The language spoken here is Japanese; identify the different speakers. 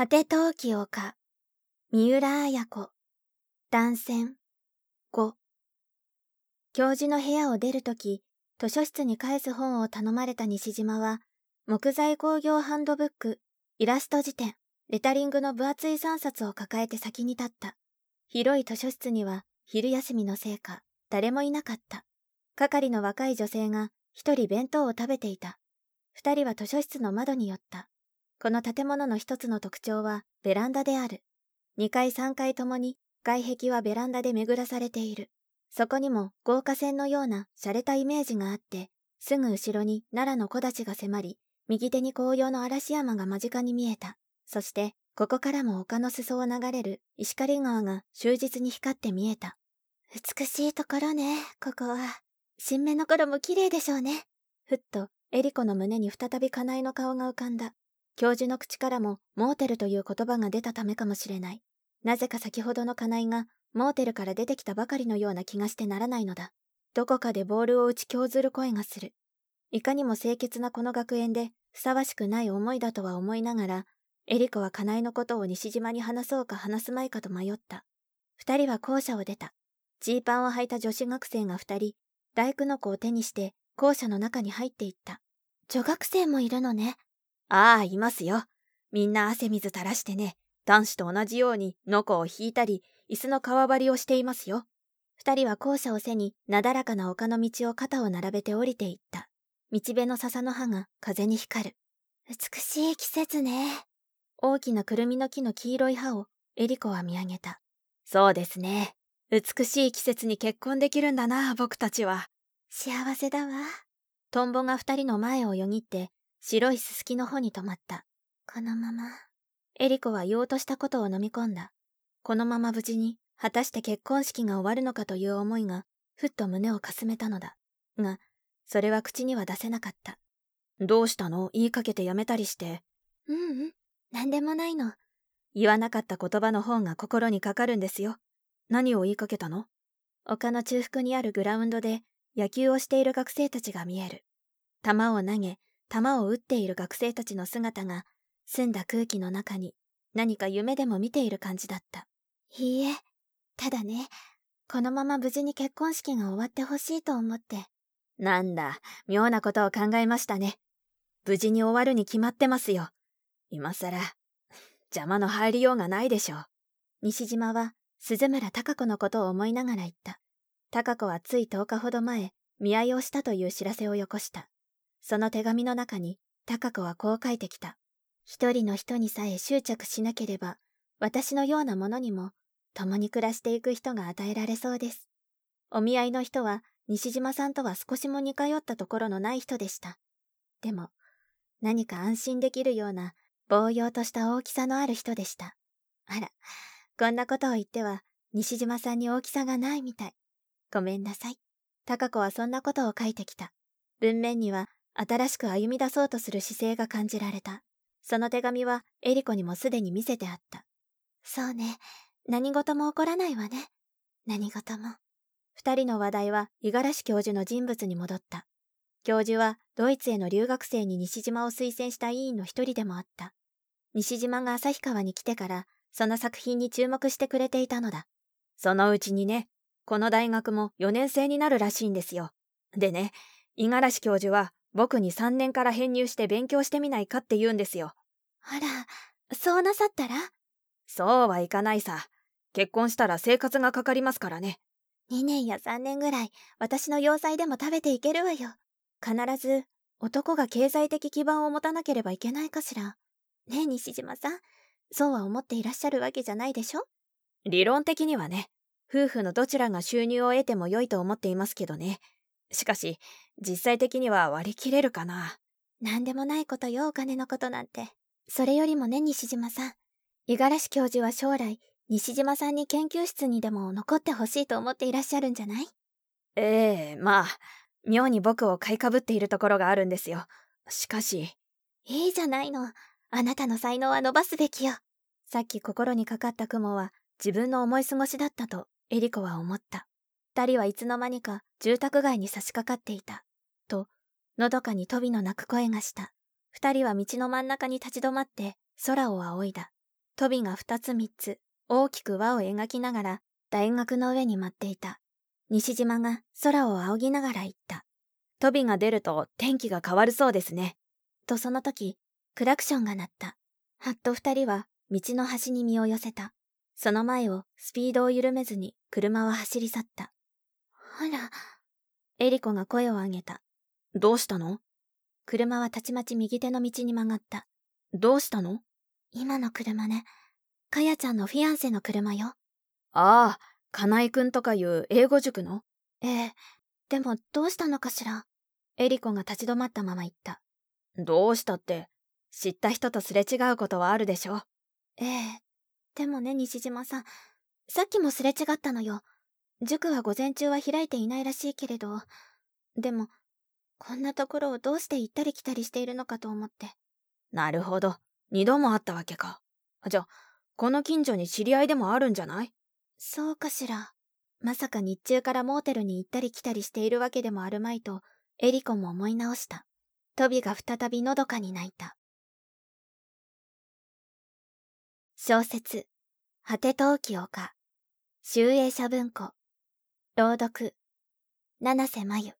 Speaker 1: 果て陶器丘、三浦綾子、断線、5。教授の部屋を出るとき、図書室に返す本を頼まれた西島は、木材工業ハンドブック、イラスト辞典、レタリングの分厚い3冊を抱えて先に立った。広い図書室には、昼休みのせいか、誰もいなかった。係の若い女性が一人弁当を食べていた。二人は図書室の窓に寄った。この建物の一つの特徴はベランダである。二階三階ともに外壁はベランダで巡らされている。そこにも豪華船のような洒落たイメージがあって、すぐ後ろに奈良の木立が迫り、右手に紅葉の嵐山が間近に見えた。そして、ここからも丘の裾を流れる石狩川が終日に光って見えた。美しいところね、ここは。新芽の頃も綺麗でしょうね。ふっと、エリコの胸に再びカナイの顔が浮かんだ。教授の口からも、モーテルという言葉が出たためかもしれない。なぜか先ほどのカナイがモーテルから出てきたばかりのような気がしてならないのだ。どこかでボールを打ち強ずる声がする。いかにも清潔なこの学園でふさわしくない思いだとは思いながら、エリコはカナイのことを西島に話そうか話すまいかと迷った。二人は校舎を出た。ジーパンを履いた女子学生が二人、大工の子を手にして校舎の中に入っていった。女学生もいるのね。
Speaker 2: ああ、いますよ。みんな汗水垂らしてね。男子と同じように、のこを引いたり、椅子の革張りをしていますよ。
Speaker 1: 二人は校舎を背に、なだらかな丘の道を肩を並べて降りていった。道辺の笹の葉が風に光る。美しい季節ね。大きなくるみの木の黄色い葉をエリコは見上げた。
Speaker 2: そうですね。美しい季節に結婚できるんだな、僕たちは。
Speaker 1: 幸せだわ。トンボが二人の前をよぎって、白いすすきの方に止まった。このまま。エリコは言おうとしたことを飲み込んだ。このまま無事に、果たして結婚式が終わるのかという思いが、ふっと胸をかすめたのだ。が、それは口には出せなかった。
Speaker 2: どうしたの？言いかけてやめたりして。
Speaker 1: ううん、なんでもないの。
Speaker 2: 言わなかった言葉の方が心にかかるんですよ。何を言いかけたの？
Speaker 1: 丘の中腹にあるグラウンドで野球をしている学生たちが見える。球を投げ、球を打っている学生たちの姿が、澄んだ空気の中に何か夢でも見ている感じだった。いいえ、ただね、このまま無事に結婚式が終わってほしいと思って。
Speaker 2: なんだ、妙なことを考えましたね。無事に終わるに決まってますよ。今更、邪魔の入りようがないでしょう。
Speaker 1: 西島は、鈴村孝子のことを思いながら言った。孝子はつい10日ほど前、見合いをしたという知らせをよこした。その手紙の中に、孝子はこう書いてきた。一人の人にさえ執着しなければ、私のようなものにも、共に暮らしていく人が与えられそうです。お見合いの人は、西島さんとは少しも似通ったところのない人でした。でも、何か安心できるような、暴揚とした大きさのある人でした。あら、こんなことを言っては、西島さんに大きさがないみたい。ごめんなさい。高子はそんなことを書いてきた。文面には、新しく歩み出そうとする姿勢が感じられた。その手紙はエリコにもすでに見せてあった。そうね。何事も起こらないわね。何事も。二人の話題は五十嵐教授の人物に戻った。教授はドイツへの留学生に西島を推薦した委員の一人でもあった。西島が旭川に来てからその作品に注目してくれていたのだ。
Speaker 2: そのうちにね、この大学も4年生になるらしいんですよ。でね、五十嵐教授は僕に3年から編入して勉強してみないかって言うんですよ。
Speaker 1: あら、そうなさったら？
Speaker 2: そうはいかないさ。結婚したら生活がかかりますからね。
Speaker 1: 2年や3年ぐらい、私の要塞でも食べていけるわよ。必ず、男が経済的基盤を持たなければいけないかしら。ねえ、西島さん。そうは思っていらっしゃるわけじゃないでしょ？
Speaker 2: 理論的にはね。夫婦のどちらが収入を得ても良いと思っていますけどね。しかし、実際的には割り切れるかな。
Speaker 1: 何でもないことよ、お金のことなんて。それよりもね、西島さん。五十嵐教授は将来、西島さんに研究室にでも残ってほしいと思っていらっしゃるんじゃない？
Speaker 2: ええまあ、妙に僕を買いかぶっているところがあるんですよ。しかし。
Speaker 1: いいじゃないの。あなたの才能は伸ばすべきよ。さっき心にかかった雲は自分の思い過ごしだったとエリコは思った。二人はいつの間にか住宅街に差し掛かっていた。と、のどかに飛びの鳴く声がした。二人は道の真ん中に立ち止まって空を仰いだ。トビが二つ三つ大きく輪を描きながら大学の上に舞っていた。西島が空を仰ぎながら言った。
Speaker 2: トビが出ると天気が変わるそうですね。
Speaker 1: とその時、クラクションが鳴った。はっと二人は道の端に身を寄せた。その前をスピードを緩めずに車は走り去った。
Speaker 3: あら。
Speaker 1: エリコが声を上げた。
Speaker 2: どうしたの？
Speaker 1: 車はたちまち右手の道に曲がった。
Speaker 2: どうしたの？
Speaker 3: 今の車ね。かやちゃんのフィアンセの車よ。
Speaker 2: ああ、金井くんとかいう英語塾の？
Speaker 3: ええ。でもどうしたのかしら？
Speaker 1: エリコが立ち止まったまま言った。
Speaker 2: どうしたって、知った人とすれ違うことはあるでしょ？
Speaker 3: ええ。でもね、西島さん。さっきもすれ違ったのよ。塾は午前中は開いていないらしいけれど。でも、こんなところをどうして行ったり来たりしているのかと思って。
Speaker 2: なるほど。二度もあったわけか。じゃ、この近所に知り合いでもあるんじゃない？
Speaker 3: そうかしら。
Speaker 1: まさか日中からモーテルに行ったり来たりしているわけでもあるまいと、エリコも思い直した。トビが再びのどかに泣いた。小説、果て陶器丘、集英社文庫、朗読、七瀬真由。